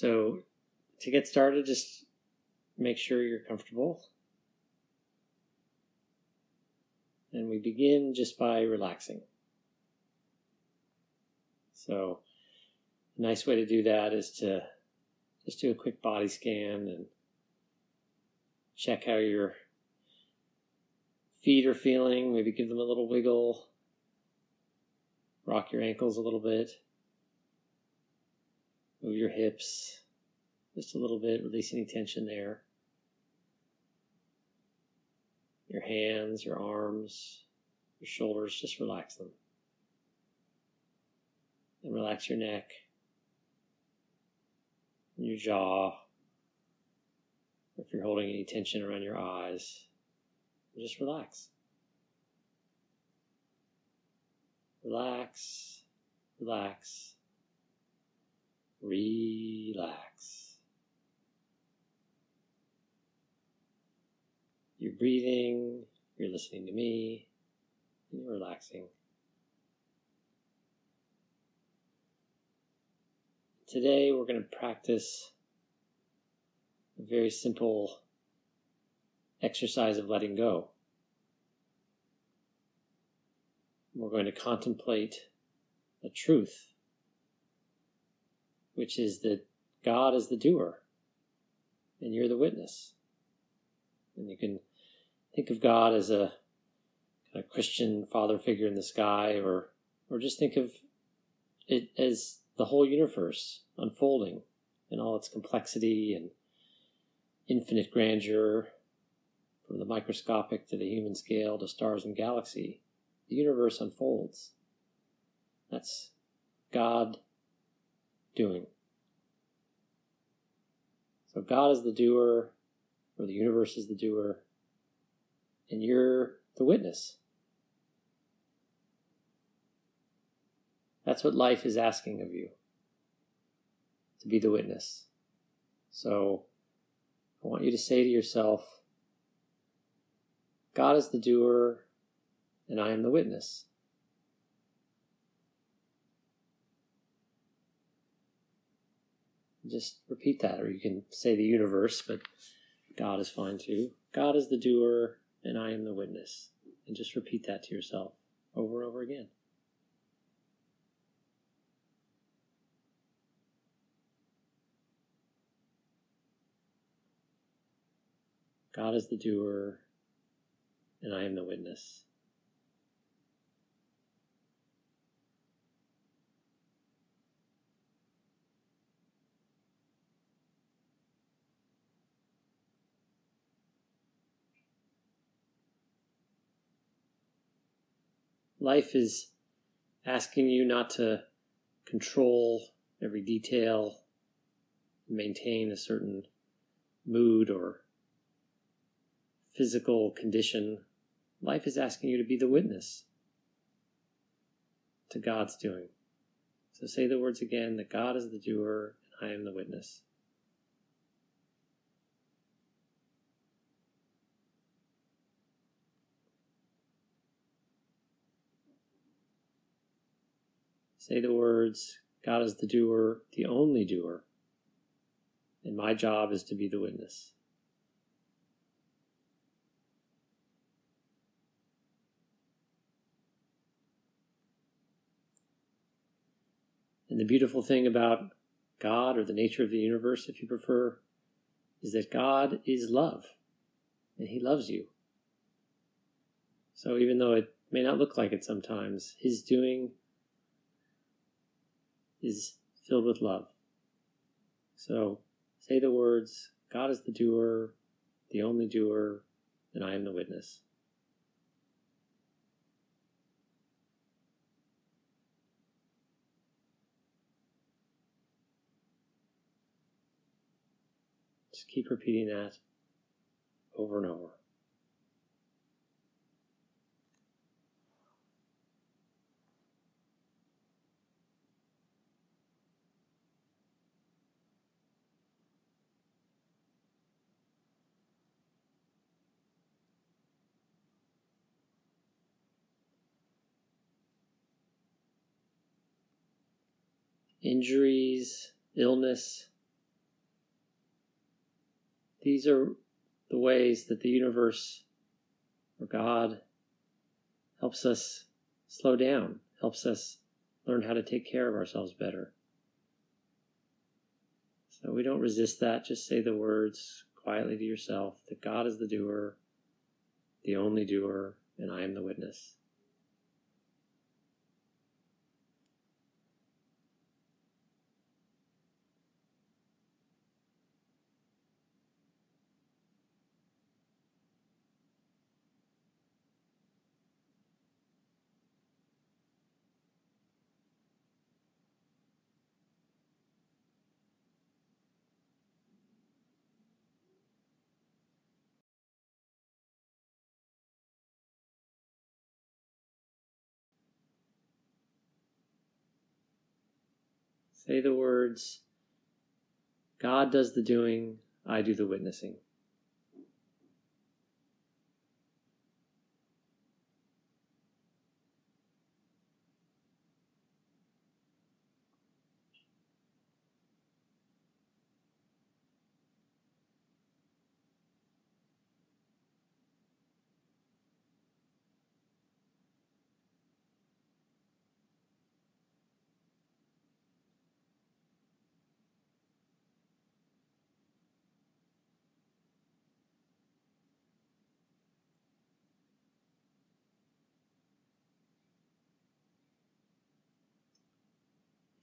So, to get started, just make sure you're comfortable. And we begin just by relaxing. So, a nice way to do that is to just do a quick body scan and check how your feet are feeling. Maybe give them a little wiggle. Rock your ankles a little bit. Move your hips just a little bit, release any tension there. Your hands, your arms, your shoulders, just relax them. And relax your neck, your jaw. If you're holding any tension around your eyes, just relax. Relax, relax, relax. You're breathing, you're listening to me, and you're relaxing. Today we're going to practice a very simple exercise of letting go. We're going to contemplate a truth, which is that God is the doer and you're the witness. And you can think of God as a kind of Christian father figure in the sky, or, or just think of it as the whole universe unfolding in all its complexity and infinite grandeur from the microscopic to the human scale to stars and galaxy, the universe unfolds. That's God doing. So God is the doer, or the universe is the doer, and you're the witness. That's what life is asking of you to be the witness. So I want you to say to yourself, God is the doer, and I am the witness. Just repeat that, or you can say the universe, but God is fine too. God is the doer, and I am the witness. And just repeat that to yourself over and over again. God is the doer, and I am the witness. Life is asking you not to control every detail, maintain a certain mood or physical condition Life is asking you to be the witness to God's doing. So say the words again that God is the doer and I am the witness. Say the words, God is the doer, the only doer, and my job is to be the witness. And the beautiful thing about God or the nature of the universe, if you prefer, is that God is love and He loves you. So even though it may not look like it sometimes, His doing is filled with love. So say the words God is the doer, the only doer, and I am the witness. Just keep repeating that over and over. Injuries, illness, These are the ways that the universe or God helps us slow down, helps us learn how to take care of ourselves better. So we don't resist that. Just say the words quietly to yourself that God is the doer, the only doer, and I am the witness. Say the words God does the doing, I do the witnessing.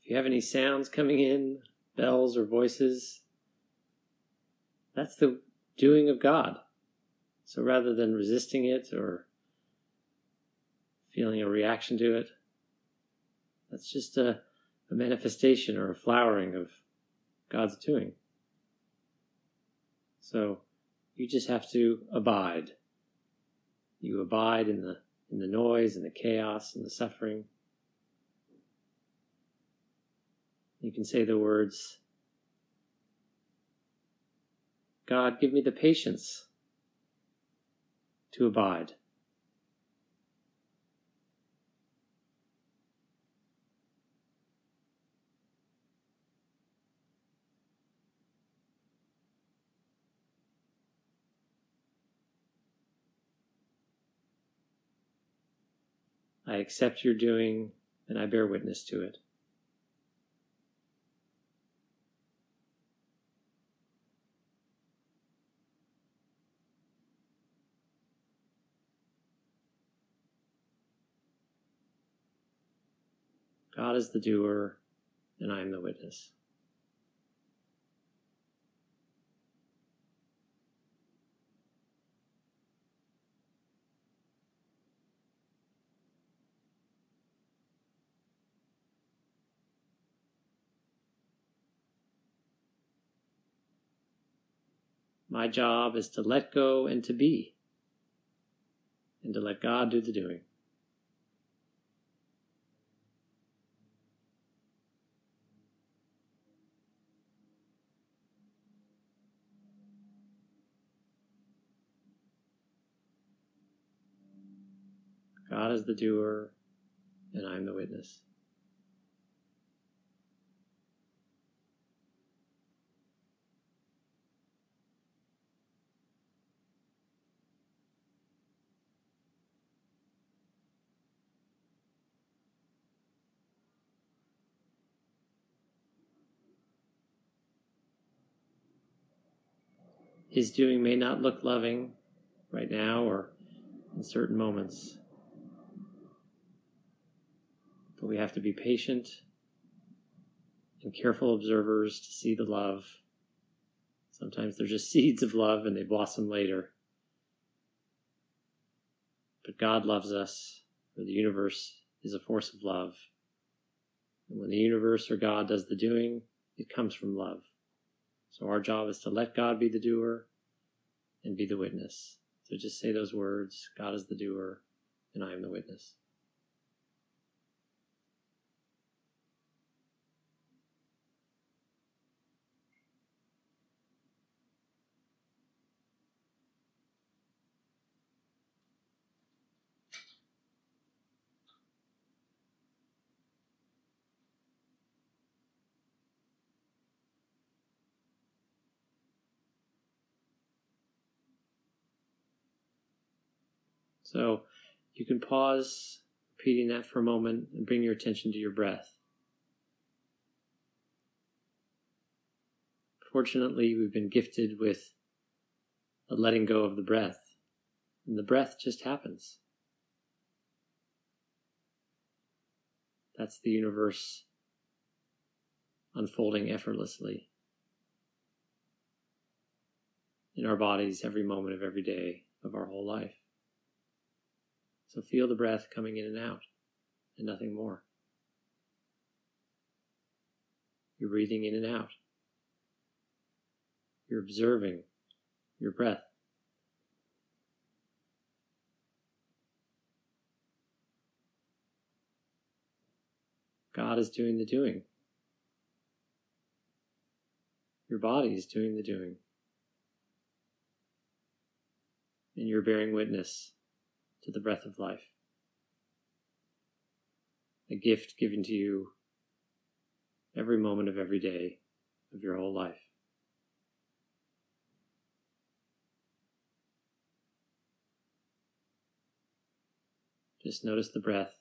You have any sounds coming in, bells or voices, that's the doing of God. So rather than resisting it or feeling a reaction to it, that's just a, a manifestation or a flowering of God's doing. So you just have to abide. You abide in the in the noise and the chaos and the suffering. You can say the words God, give me the patience to abide. I accept your doing and I bear witness to it. God is the doer, and I am the witness. My job is to let go and to be, and to let God do the doing. God is the doer, and I'm the witness. His doing may not look loving right now or in certain moments. But we have to be patient and careful observers to see the love. Sometimes they're just seeds of love and they blossom later. But God loves us, or the universe is a force of love. And when the universe or God does the doing, it comes from love. So our job is to let God be the doer and be the witness. So just say those words God is the doer, and I am the witness. So you can pause repeating that for a moment and bring your attention to your breath. Fortunately, we've been gifted with a letting go of the breath, and the breath just happens. That's the universe unfolding effortlessly in our bodies every moment of every day of our whole life. So feel the breath coming in and out, and nothing more. You're breathing in and out. You're observing your breath. God is doing the doing. Your body is doing the doing. And you're bearing witness to the breath of life. A gift given to you every moment of every day of your whole life. Just notice the breath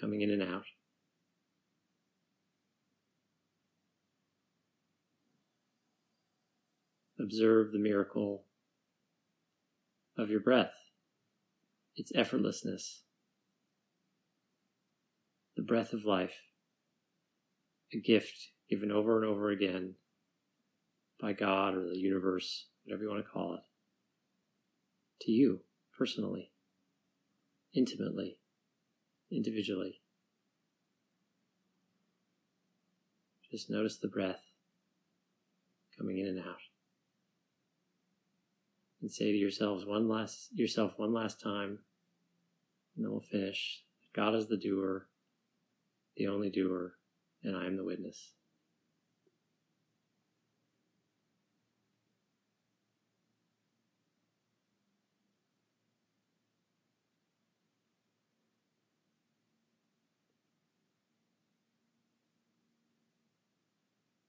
coming in and out. Observe the miracle of your breath, its effortlessness, the breath of life, a gift given over and over again by God or the universe, whatever you want to call it, to you personally, intimately, individually. Just notice the breath coming in and out. And say to yourselves one last yourself one last time, and then we'll finish. God is the doer, the only doer, and I am the witness.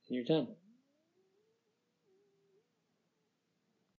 and you're done.